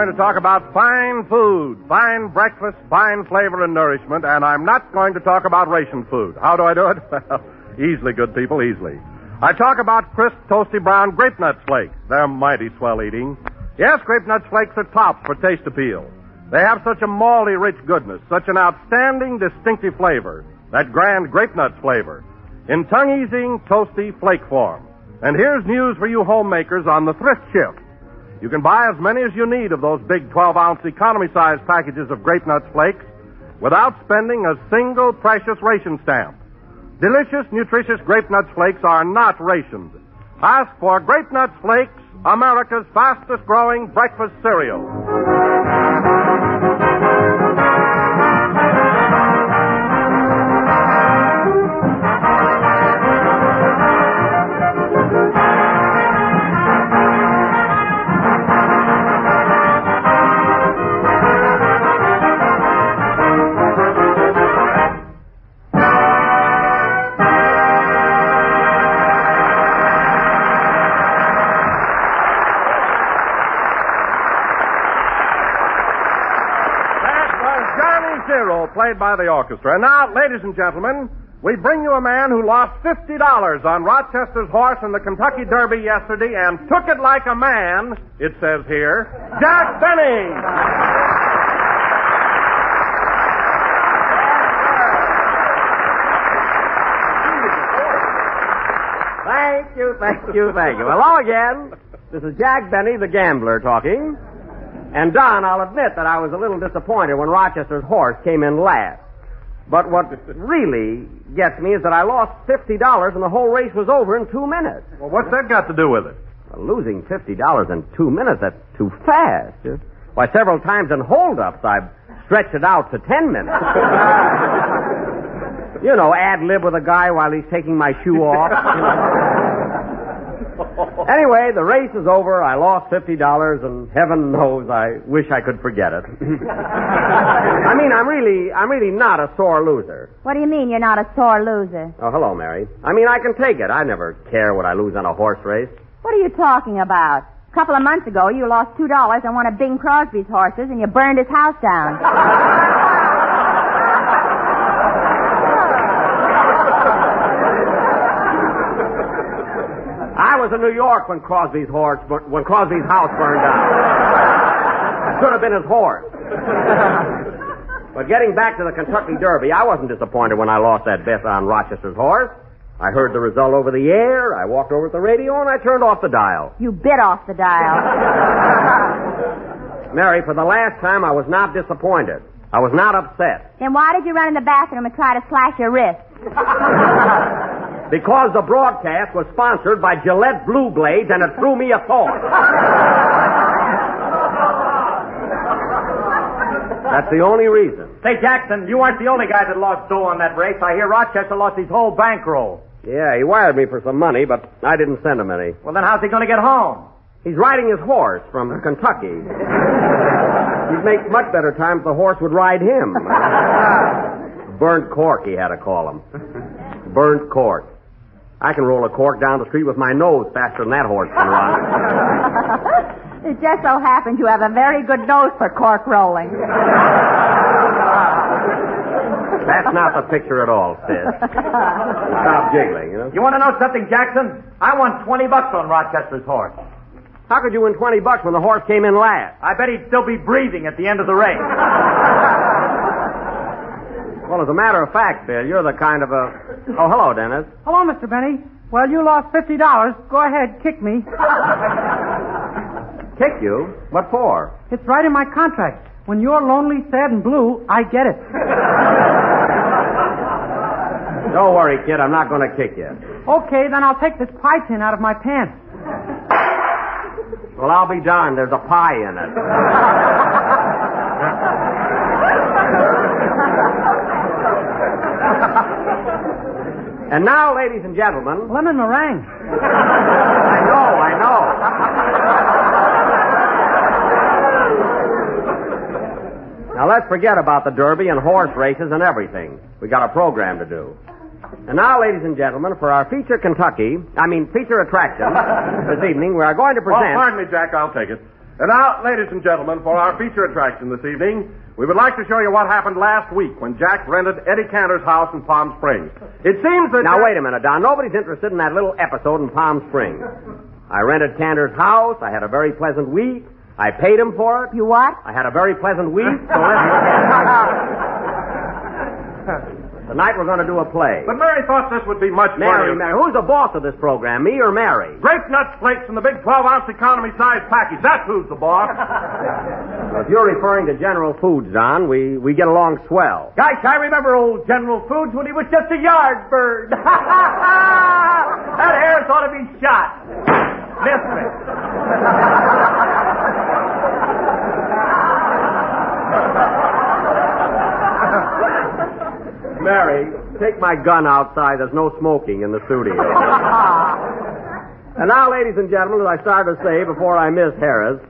Going to talk about fine food, fine breakfast, fine flavor and nourishment, and I'm not going to talk about ration food. How do I do it? Easily, good people, easily. I talk about crisp, toasty brown grape nut flakes. They're mighty swell eating. Yes, grape nut flakes are tops for taste appeal. They have such a malty rich goodness, such an outstanding distinctive flavor, that grand grape nuts flavor, in tongue-easing, toasty flake form. And here's news for you homemakers on the thrift shift. You can buy as many as you need of those big 12-ounce economy size packages of grape nuts flakes without spending a single precious ration stamp. Delicious, nutritious grape nuts flakes are not rationed. Ask for Grape Nuts Flakes, America's fastest growing breakfast cereal. Played by the orchestra. And now, ladies and gentlemen, we bring you a man who lost $50 on Rochester's horse in the Kentucky Derby yesterday and took it like a man, it says here, Jack Benny. Thank you, thank you, thank you. Hello again. This is Jack Benny, the gambler, talking. And Don, I'll admit that I was a little disappointed when Rochester's horse came in last. But what really gets me is that I lost fifty dollars and the whole race was over in two minutes. Well, what's that got to do with it? Well, losing fifty dollars in two minutes—that's too fast. Why, several times in holdups I've stretched it out to ten minutes. you know, ad lib with a guy while he's taking my shoe off. Anyway, the race is over. I lost fifty dollars, and heaven knows I wish I could forget it. I mean, I'm really, I'm really not a sore loser. What do you mean you're not a sore loser? Oh, hello, Mary. I mean, I can take it. I never care what I lose on a horse race. What are you talking about? A couple of months ago, you lost two dollars on one of Bing Crosby's horses, and you burned his house down. was in New York when Crosby's horse, when Crosby's house burned down. Could have been his horse. but getting back to the Kentucky Derby, I wasn't disappointed when I lost that bet on Rochester's horse. I heard the result over the air. I walked over to the radio and I turned off the dial. You bit off the dial. Mary, for the last time, I was not disappointed. I was not upset. then why did you run in the bathroom and try to slash your wrist? Because the broadcast was sponsored by Gillette Blue Blades and it threw me a thought. That's the only reason. Say, Jackson, you aren't the only guy that lost dough on that race. I hear Rochester lost his whole bankroll. Yeah, he wired me for some money, but I didn't send him any. Well, then how's he going to get home? He's riding his horse from Kentucky. He'd make much better time if the horse would ride him. Burnt cork, he had to call him. Burnt cork. I can roll a cork down the street with my nose faster than that horse can run. It just so happens you have a very good nose for cork rolling. That's not the picture at all, sis. Stop jiggling, you know. You want to know something, Jackson? I won 20 bucks on Rochester's horse. How could you win 20 bucks when the horse came in last? I bet he'd still be breathing at the end of the race. Well, as a matter of fact, Bill, you're the kind of a. Oh, hello, Dennis. Hello, Mr. Benny. Well, you lost fifty dollars. Go ahead, kick me. Kick you? What for? It's right in my contract. When you're lonely, sad, and blue, I get it. Don't worry, kid. I'm not going to kick you. Okay, then I'll take this pie tin out of my pants. Well, I'll be darned. There's a pie in it. and now, ladies and gentlemen, Lemon meringue. I know, I know. Now let's forget about the Derby and horse races and everything. We got a program to do. And now, ladies and gentlemen, for our feature Kentucky, I mean feature attraction this evening, we are going to Well, present. pardon me, Jack. I'll take it. And now, ladies and gentlemen, for our feature attraction this evening, we would like to show you what happened last week when Jack rented Eddie Cantor's house in Palm Springs. It seems that Now, Jack- wait a minute, Don. Nobody's interested in that little episode in Palm Springs. I rented Cantor's house. I had a very pleasant week. I paid him for it. You what? I had a very pleasant week. So listen. Tonight we're going to do a play. But Mary thought this would be much Mary, funnier. Mary, who's the boss of this program, me or Mary? Grape nuts flakes in the big 12-ounce economy size package. That's who's the boss. Well, if you're referring to General Foods, Don, we, we get along swell. Gosh, I remember old General Foods when he was just a yard bird. that Harris ought to be shot. Missed me. Mary, take my gun outside. There's no smoking in the studio. and now, ladies and gentlemen, as I started to say before I miss Harris,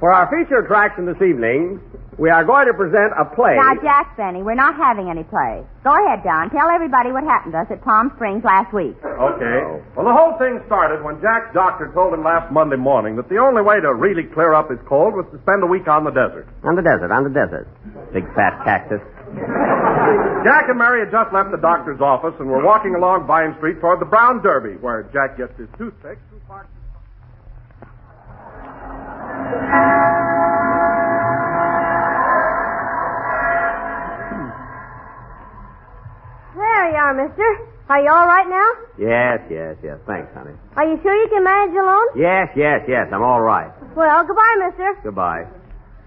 for our feature attraction this evening, we are going to present a play. Now, Jack Benny, we're not having any play. Go ahead, Don. Tell everybody what happened to us at Palm Springs last week. Okay. Well, the whole thing started when Jack's doctor told him last Monday morning that the only way to really clear up his cold was to spend a week on the desert. On the desert, on the desert. Big fat cactus. Jack and Mary had just left the doctor's office and were walking along Vine Street toward the Brown Derby, where Jack gets his toothpicks and parks. There you are, mister. Are you all right now? Yes, yes, yes. Thanks, honey. Are you sure you can manage alone? Yes, yes, yes. I'm all right. Well, goodbye, mister. Goodbye.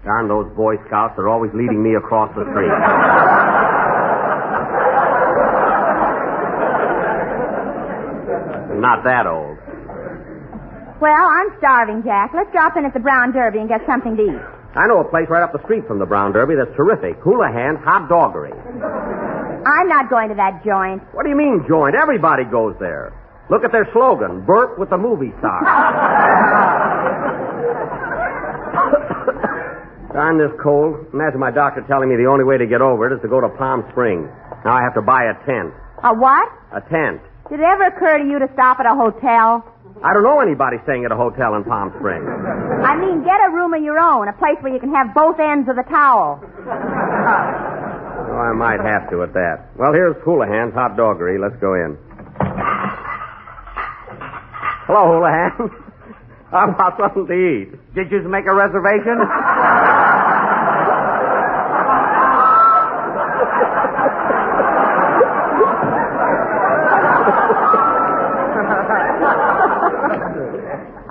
Darn those Boy Scouts. They're always leading me across the street. Not that old. Well, I'm starving, Jack. Let's drop in at the Brown Derby and get something to eat. I know a place right up the street from the Brown Derby that's terrific. Houlihan's Hot Doggery. I'm not going to that joint. What do you mean, joint? Everybody goes there. Look at their slogan, Burp with the movie star. Darn this cold. Imagine my doctor telling me the only way to get over it is to go to Palm Springs. Now I have to buy a tent. A what? A tent. Did it ever occur to you to stop at a hotel? I don't know anybody staying at a hotel in Palm Springs. I mean, get a room of your own, a place where you can have both ends of the towel. Oh, I might have to at that. Well, here's Houlihan's Hot Doggery. Let's go in. Hello, Houlihan. How about something to eat? Did you make a reservation?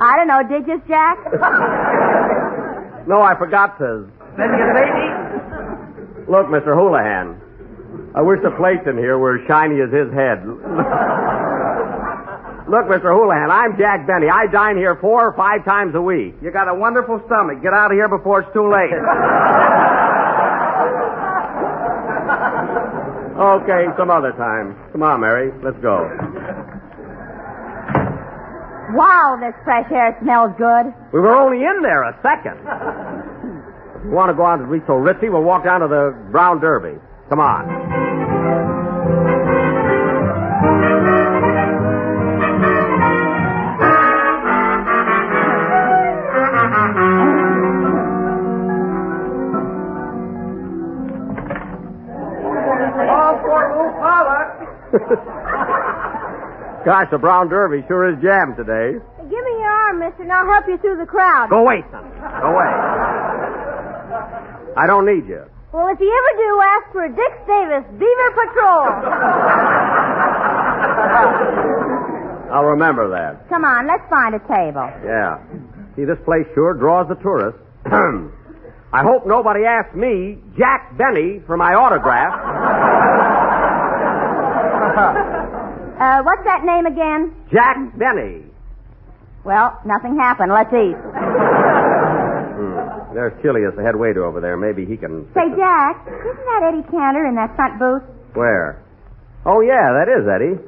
I don't know, did you, Jack? No, I forgot to. Then you say eat. Look, Mr. Houlihan. I wish the plates in here were as shiny as his head. Look, Mr. Houlihan, I'm Jack Benny. I dine here four or five times a week. You got a wonderful stomach. Get out of here before it's too late. Okay, some other time. Come on, Mary. Let's go. Wow, this fresh air smells good. We were only in there a second. If you want to go on to reach so ritzy, we'll walk down to the Brown Derby. Come on. All for Lou Pollock. Gosh, the Brown Derby sure is jammed today. Give me your arm, mister, and I'll help you through the crowd. Go away, son. Go away. I don't need you. Well, if you ever do, ask for Dick Davis, Beaver Patrol. I'll remember that. Come on, let's find a table. Yeah. See, this place sure draws the tourists. I hope nobody asks me, Jack Benny, for my autograph. Uh, what's that name again? Jack Benny. Well, nothing happened. Let's eat. Hmm. There's Chilius, the head waiter over there. Maybe he can. Say, Jack, isn't that Eddie Cantor in that front booth? Where? Oh, yeah, that is Eddie.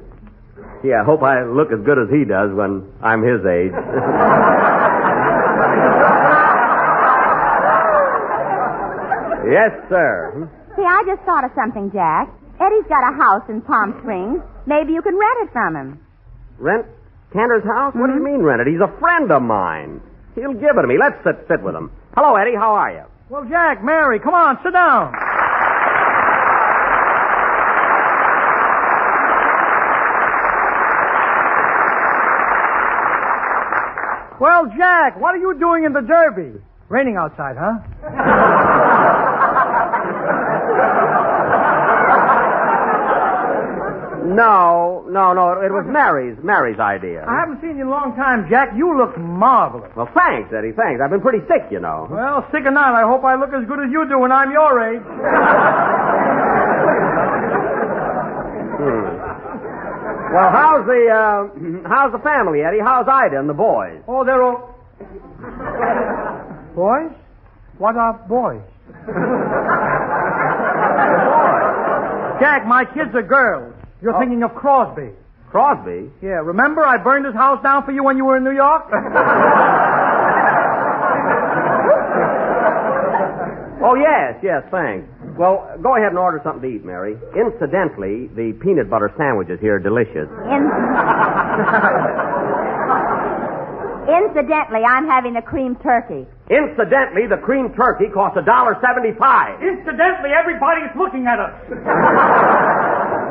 Yeah, I hope I look as good as he does when I'm his age. yes, sir. See, I just thought of something, Jack. Eddie's got a house in Palm Springs. Maybe you can rent it from him. Rent Cantor's house? What do you mm-hmm. mean rent it? He's a friend of mine. He'll give it to me. Let's sit, sit with him. Hello, Eddie. How are you? Well, Jack, Mary, come on, sit down. Well, Jack, what are you doing in the Derby? Raining outside, huh? No, no, no. It was Mary's, Mary's idea. I haven't seen you in a long time, Jack. You look marvelous. Well, thanks, Eddie. Thanks. I've been pretty sick, you know. Well, sick or not, I hope I look as good as you do when I'm your age. Hmm. Well, how's the uh, how's the family, Eddie? How's Ida and the boys? Oh, they're all. boys? What are boys? Boys. Jack, my kids are girls. You're oh. thinking of Crosby. Crosby. Yeah, remember I burned his house down for you when you were in New York? Oh yes, yes. Thanks. Well, go ahead and order something to eat, Mary. Incidentally, the peanut butter sandwiches here are delicious. In... Incidentally, I'm having a cream turkey. Incidentally, the cream turkey costs a dollar seventy-five. Incidentally, everybody's looking at us.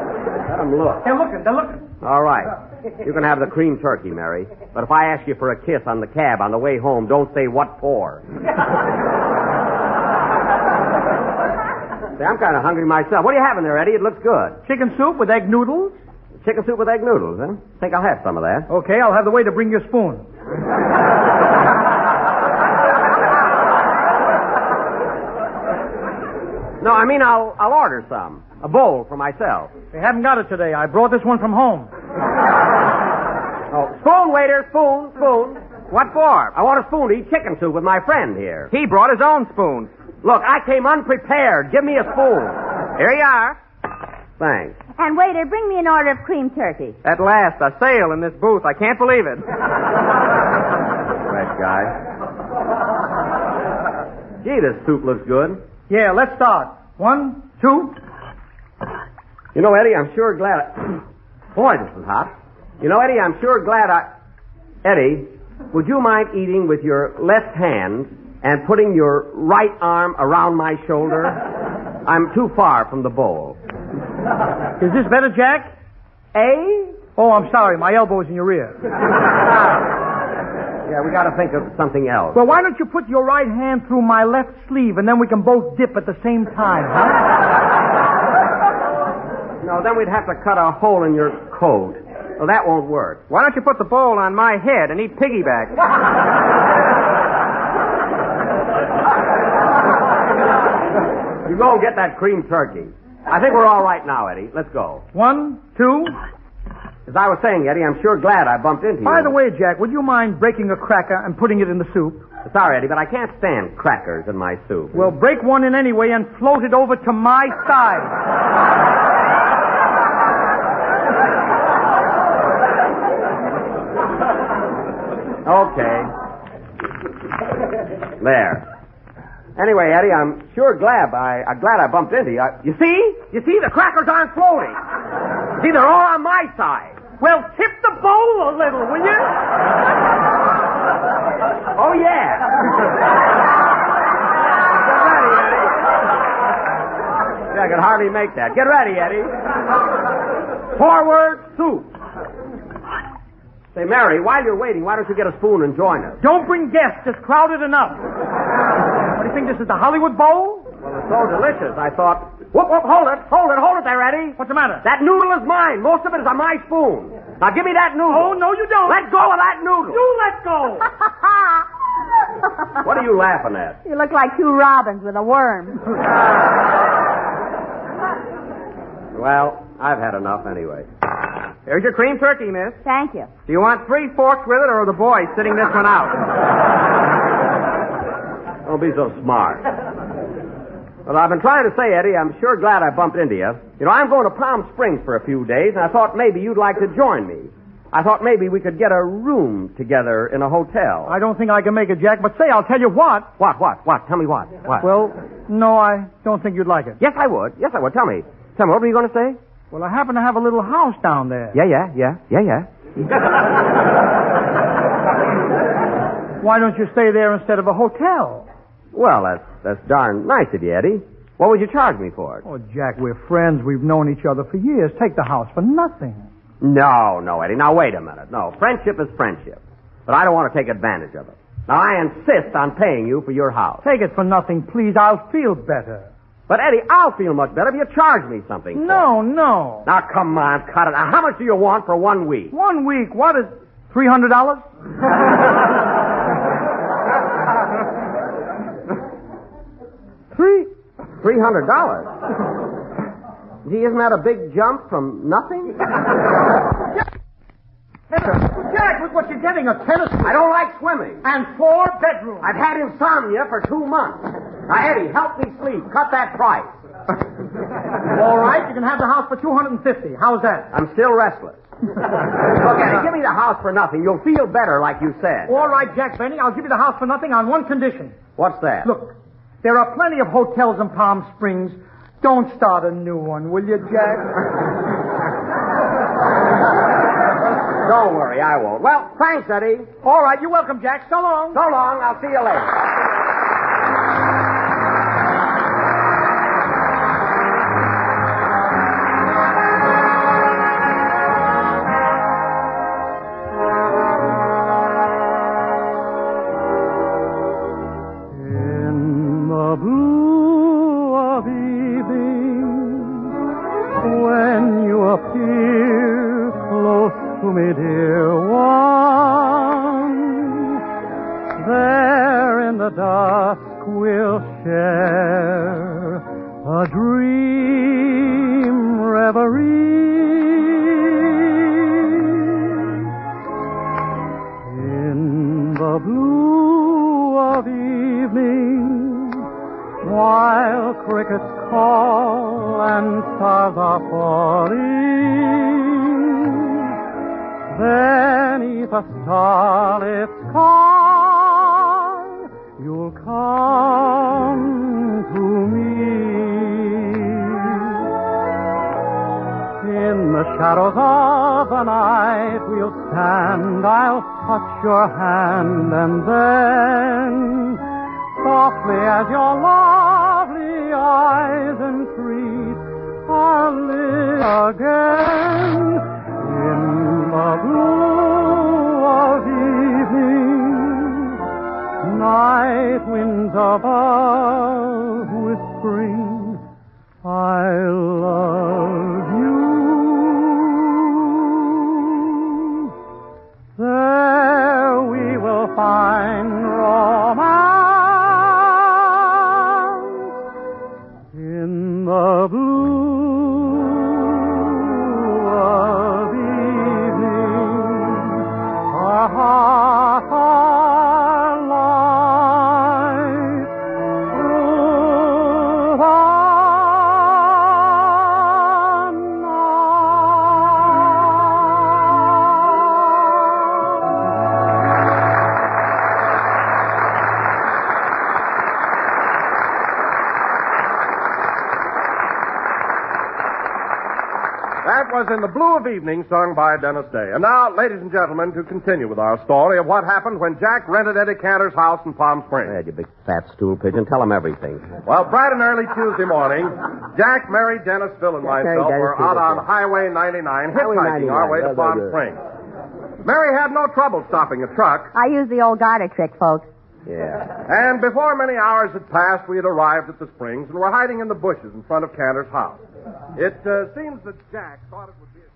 Let 'em look. They're looking, they're looking. All right. You can have the cream turkey, Mary. But if I ask you for a kiss on the cab on the way home, don't say what for. Say, I'm kind of hungry myself. What are you having there, Eddie? It looks good. Chicken soup with egg noodles? Chicken soup with egg noodles, huh? Think I'll have some of that. Okay, I'll have the waiter bring you a spoon. No, I mean I'll I'll order some. A bowl for myself. They haven't got it today. I brought this one from home. Oh, spoon, waiter, spoon, spoon. What for? I want a spoon to eat chicken soup with my friend here. He brought his own spoon. Look, I came unprepared. Give me a spoon. Here you are. Thanks. And waiter, bring me an order of cream turkey. At last, a sale in this booth. I can't believe it. That guy. Gee, this soup looks good. Yeah, let's start. One, two. You know, Eddie, I'm sure glad. I... Boy, this is hot. You know, Eddie, I'm sure glad I. Eddie, would you mind eating with your left hand and putting your right arm around my shoulder? I'm too far from the bowl. Is this better, Jack? A? Oh, I'm sorry. My elbow's in your ear. Yeah, we got to think of something else. Well, why don't you put your right hand through my left sleeve and then we can both dip at the same time, huh? No, then we'd have to cut a hole in your coat. Well, that won't work. Why don't you put the bowl on my head and eat piggyback? You go and get that cream turkey. I think we're all right now, Eddie. Let's go. One, two. As I was saying, Eddie, I'm sure glad I bumped into you. By the way, Jack, would you mind breaking a cracker and putting it in the soup? Sorry, Eddie, but I can't stand crackers in my soup. Well, break one in anyway and float it over to my side. Okay. There. Anyway, Eddie, I'm sure glad I, I'm glad I bumped into you. I- you see? You see, the crackers aren't floating. See, they're all on my side. Well, tip the bowl a little, will you? Oh, yeah. Get ready, Eddie. Yeah, I can hardly make that. Get ready, Eddie. Forward, soup. Say, Mary, while you're waiting, why don't you get a spoon and join us? Don't bring guests. It's crowded enough. What do you think this is, the Hollywood Bowl? Well, it's so delicious. I thought, whoop, whoop, hold it, hold it, hold it there, Eddie. What's the matter? That noodle is mine. Most of it is on my spoon. Now give me that noodle. Oh, no, you don't. Let go of that noodle. You let go. What are you laughing at? You look like two robins with a worm. Well, I've had enough anyway. Here's your cream turkey, miss. Thank you. Do you want three forks with it, or are the boys sitting this one out? Don't be so smart. Well, I've been trying to say, Eddie, I'm sure glad I bumped into you. You know, I'm going to Palm Springs for a few days, and I thought maybe you'd like to join me. I thought maybe we could get a room together in a hotel. I don't think I can make it, Jack, but say, I'll tell you what. What, what, what? Tell me what? What? Well, no, I don't think you'd like it. yes, I would. Yes, I would. Tell me. Tell me, what were you going to say? Well, I happen to have a little house down there. Yeah, yeah, yeah, yeah, yeah. Why don't you stay there instead of a hotel? Well, that's, that's darn nice of you, Eddie. What would you charge me for it? Oh, Jack, we're friends. We've known each other for years. Take the house for nothing. No, no, Eddie. Now, wait a minute. No, friendship is friendship. But I don't want to take advantage of it. Now, I insist on paying you for your house. Take it for nothing, please. I'll feel better. But, Eddie, I'll feel much better if you charge me something. No, no. Now, come on, cut it. Now, how much do you want for one week? One week? What is. $300? Three. Three hundred dollars. Gee, isn't that a big jump from nothing? Jack, look what you're getting. A tennis I don't like swimming. and four bedrooms. I've had insomnia for two months. Now, Eddie, help me sleep. Cut that price. All right, you can have the house for two hundred and fifty. How's that? I'm still restless. Look, Eddie, give me the house for nothing. You'll feel better, like you said. All right, Jack Benny, I'll give you the house for nothing on one condition. What's that? Look, there are plenty of hotels in Palm Springs. Don't start a new one, will you, Jack? Don't worry, I won't. Well, thanks, Eddie. All right, you're welcome, Jack. So long. So long. I'll see you later. Falling, beneath a starlit sky, you'll come to me. In the shadows of the night we'll stand, I'll touch your hand and then, softly as your lovely eyes again in the blue of evening. Night winds above whispering, I love in the blue of evening, sung by Dennis Day. And now, ladies and gentlemen, to continue with our story of what happened when Jack rented Eddie Cantor's house in Palm Springs. Ed, you big fat stool pigeon. Tell him everything. Well, bright and early Tuesday morning, Jack, Mary, Dennis, Phil, and myself Dennis, were out on Phil. Highway 99 Highway hitchhiking our way to Palm yeah, yeah. Springs. Mary had no trouble stopping a truck, I use the old garter trick, folks. Yeah. and before many hours had passed, we had arrived at the springs and were hiding in the bushes in front of Cantor's house. It uh, seems that Jack thought it would be a...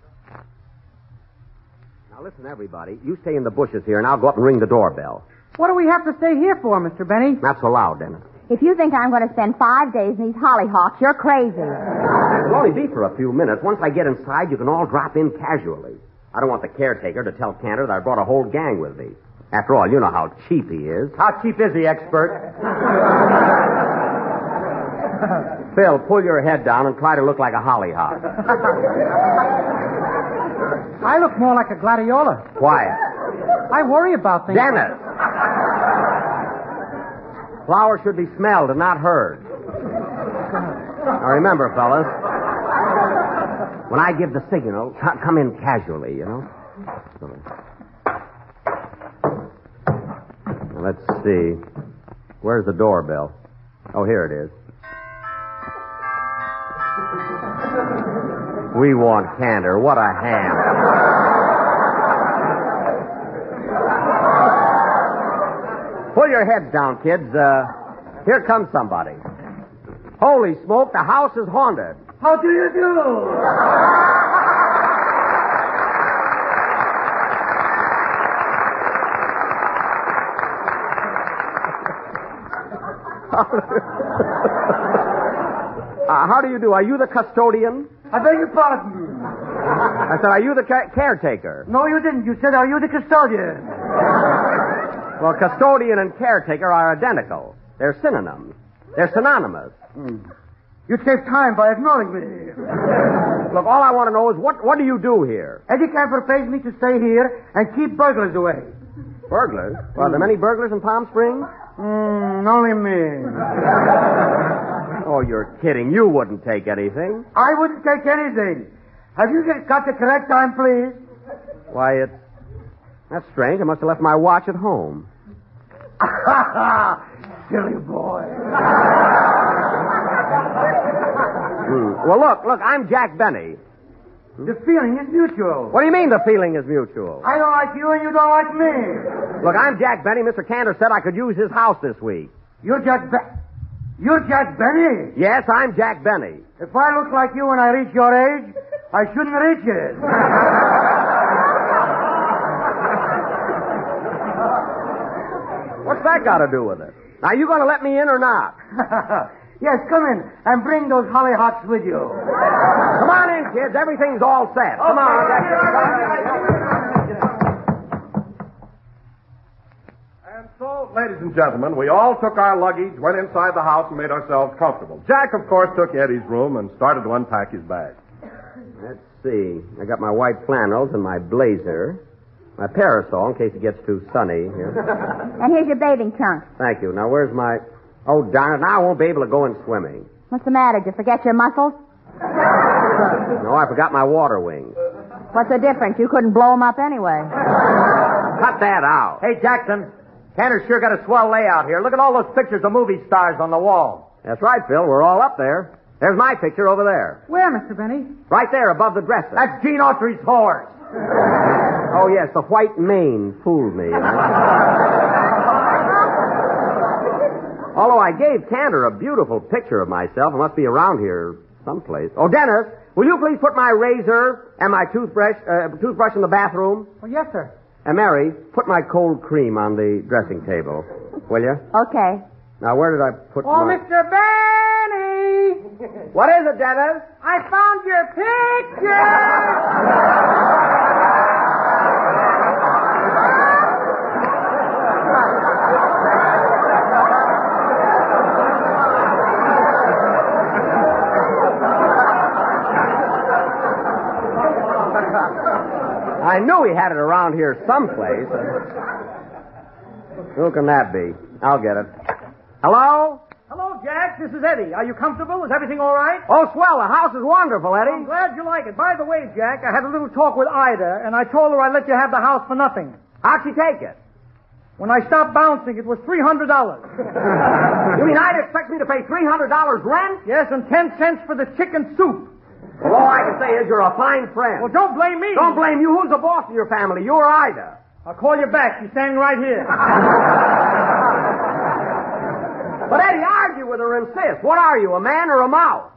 Now listen, everybody. You stay in the bushes here, and I'll go up and ring the doorbell. What do we have to stay here for, Mr. Benny? Not so loud, Dennis. If you think I'm going to spend five days in these hollyhocks, you're crazy. It'll only be for a few minutes. Once I get inside, you can all drop in casually. I don't want the caretaker to tell Cantor that I brought a whole gang with me. After all, you know how cheap he is. How cheap is the expert? Phil, pull your head down and try to look like a hollyhock. I look more like a gladiola. Quiet. I worry about things. Dennis! Flowers should be smelled and not heard. Now remember, fellas, when I give the signal, come in casually, you know? Let's see. Where's the doorbell? Oh, here it is. We want Cantor. What a ham. Pull your heads down, kids. Uh, here comes somebody. Holy smoke, the house is haunted. How do you do? Uh, how do you do? Are you the custodian? I beg your pardon. I said, are you the ca- caretaker? No, you didn't. You said, are you the custodian? Well, custodian and caretaker are identical. They're synonyms. They're synonymous. Hmm. You save time by ignoring me. Look, all I want to know is what, what do you do here? Eddie Cantor pays me to stay here and keep burglars away. Burglars? Well, are there many burglars in Palm Springs? Hmm, only me. Oh, you're kidding. You wouldn't take anything. I wouldn't take anything. Have you got the correct time, please? Why, it's. That's strange. I must have left my watch at home. Silly boy. Hmm. Well, look, look, I'm Jack Benny. The feeling is mutual. What do you mean the feeling is mutual? I don't like you and you don't like me. Look, I'm Jack Benny. Mr. Cantor said I could use his house this week. You're Jack Be- You're Jack Benny. Yes, I'm Jack Benny. If I look like you when I reach your age, I shouldn't reach it. What's that got to do with it? Now, you going to let me in or not? yes, come in and bring those hollyhocks with you. Come on in, kids. Everything's all set. Come on. And so, ladies and gentlemen, we all took our luggage, went inside the house, and made ourselves comfortable. Jack, of course, took Eddie's room and started to unpack his bag. Let's see. I got my white flannels and my blazer. My parasol in case it gets too sunny here. And here's your bathing trunk. Thank you. Now, where's my. Oh, darn it. Now I won't be able to go in swimming. What's the matter? Did you forget your muscles? No, I forgot my water wings. What's the difference? You couldn't blow them up anyway. Cut that out. Hey, Jackson. Cantor's sure got a swell layout here. Look at all those pictures of movie stars on the wall. That's right, Phil. We're all up there. There's my picture over there. Where, Mr. Benny? Right there above the dresser. That's Gene Autry's horse. Oh, yes, the white mane fooled me. Although I gave Cantor a beautiful picture of myself, it must be around here someplace. Oh, Dennis, will you please put my razor and my toothbrush, uh, toothbrush in the bathroom? Oh, yes, sir. And Mary, put my cold cream on the dressing table, will you? Okay. Now, where did I put my Oh, my... Mr. Benny! What is it, Dennis? I found your picture! I knew he had it around here someplace. Who can that be? I'll get it. Hello? Hello, Jack. This is Eddie. Are you comfortable? Is everything all right? Oh, swell. The house is wonderful, Eddie. I'm glad you like it. By the way, Jack, I had a little talk with Ida, and I told her I'd let you have the house for nothing. How'd she take it? When I stopped bouncing, it was $300. You mean I'd expect me to pay $300 rent? yes, and 10 cents for the chicken soup. Well, all I can say is you're a fine friend. Well, don't blame me. Don't blame you. Who's the boss in your family? You or Ida? I'll call you back. She's standing right here. But Eddie, argue with her and insist. What are you, a man or a mouse?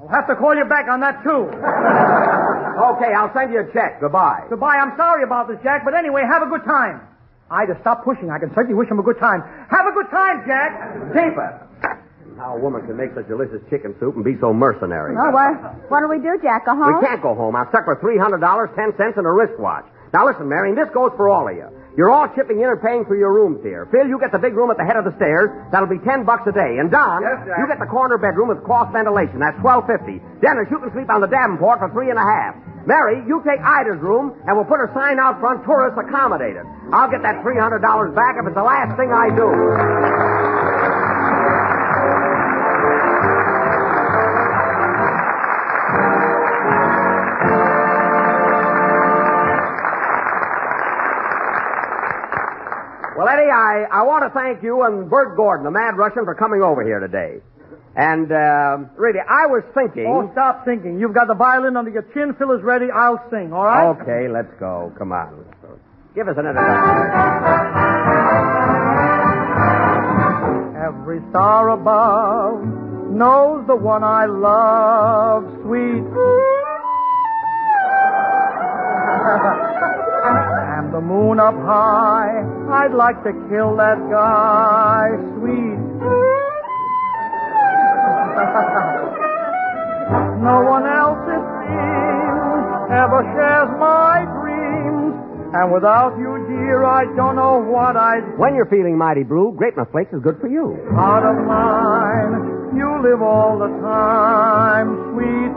I'll have to call you back on that, too. Okay, I'll send you a check. Goodbye. Goodbye. I'm sorry about this, Jack, but anyway, have a good time. Ida, stop pushing. I can certainly wish him a good time. Have a good time, Jack. Keep it. How a woman can make such delicious chicken soup and be so mercenary. Oh, what, what do we do, Jack? Go home? We can't go home. I'm stuck with $300, 10 cents, and a wristwatch. Now listen, Mary, and this goes for all of you. You're all chipping in and paying for your rooms here. Phil, you get the big room at the head of the stairs. That'll be ten bucks a day. And Don, Yes, Jack. you get the corner bedroom with cross ventilation. That's twelve fifty. Dennis, you can sleep on the Davenport for three and a half. Mary, you take Ida's room, and we'll put a sign out front, tourists accommodated. I'll get that three hundred dollars back if it's the last thing I do. I, I want to thank you and Bert Gordon, the Mad Russian, for coming over here today. And uh, really, I was thinking. Oh, stop thinking. You've got the violin under your chin. Fill is ready. I'll sing, all right? Okay, let's go. Come on. Give us an introduction. Every star above knows the one I love, sweet. the moon up high, I'd like to kill that guy, sweet. no one else, it seems, ever shares my dreams. And without you, dear, I don't know what I'd When you're feeling mighty blue, Grape Nut Flakes is good for you. Heart of mine, you live all the time, sweet.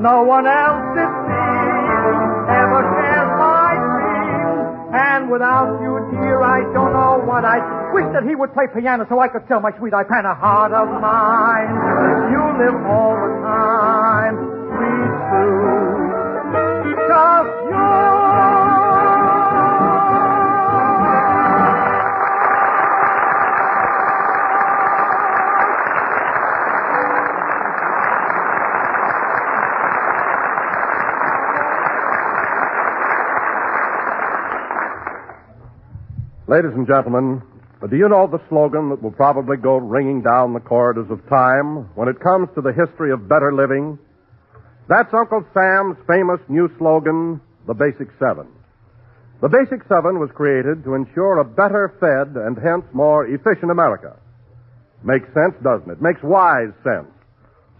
No one else, it seems, ever shares my dreams. And without you, dear, I don't know what I'd wish that he would play piano so I could tell my sweet Ipana, heart of mine, you live all the time, sweet true. Ladies and gentlemen, do you know the slogan that will probably go ringing down the corridors of time when it comes to the history of better living? That's Uncle Sam's famous new slogan, the Basic Seven. The Basic Seven was created to ensure a better fed and hence more efficient America. Makes sense, doesn't it? Makes wise sense.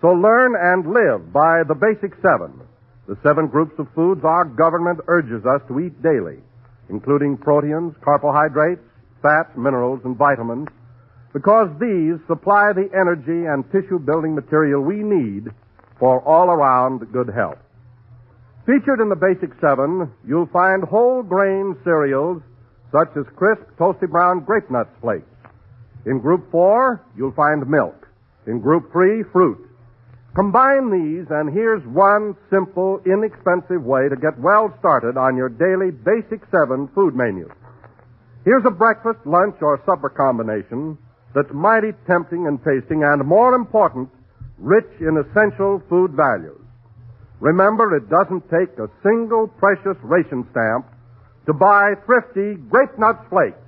So learn and live by the Basic Seven, the seven groups of foods our government urges us to eat daily including proteins, carbohydrates, fats, minerals, and vitamins, because these supply the energy and tissue building material we need for all around good health. Featured in the Basic Seven, you'll find whole grain cereals such as crisp, toasty brown grape nuts flakes. In Group 4, you'll find milk. In Group 3, fruit. Combine these, and here's one simple, inexpensive way to get well started on your daily Basic 7 food menu. Here's a breakfast, lunch, or supper combination that's mighty tempting and tasting, and more important, rich in essential food values. Remember, it doesn't take a single precious ration stamp to buy thrifty Grape Nuts Flakes.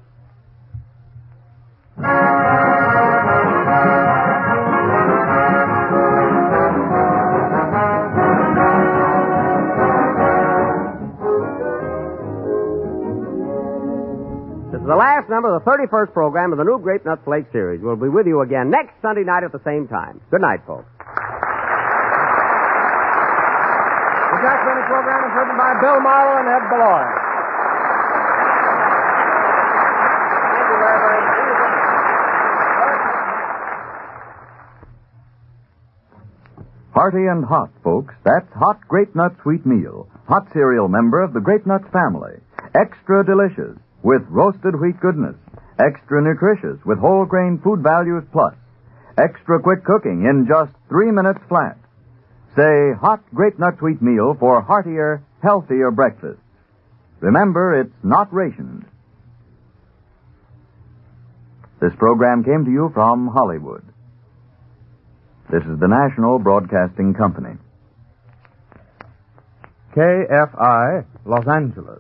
The last number of the 31st program of the new Grape Nut Flake series. We'll be with you again next Sunday night at the same time. Good night, folks. The Jack Benny program is written by Bill Morrow and Ed Beloin. Thank you, Reverend. Hearty and hot, folks. That's Hot Grape Nuts Wheat Meal. Hot cereal member of the Grape Nuts family. Extra delicious with roasted wheat goodness. Extra nutritious with whole grain food values plus. Extra quick cooking in just three minutes flat. Say Hot Grape Nut wheat Meal for heartier, healthier breakfast. Remember, it's not rationed. This program came to you from Hollywood. This is the National Broadcasting Company. KFI, Los Angeles.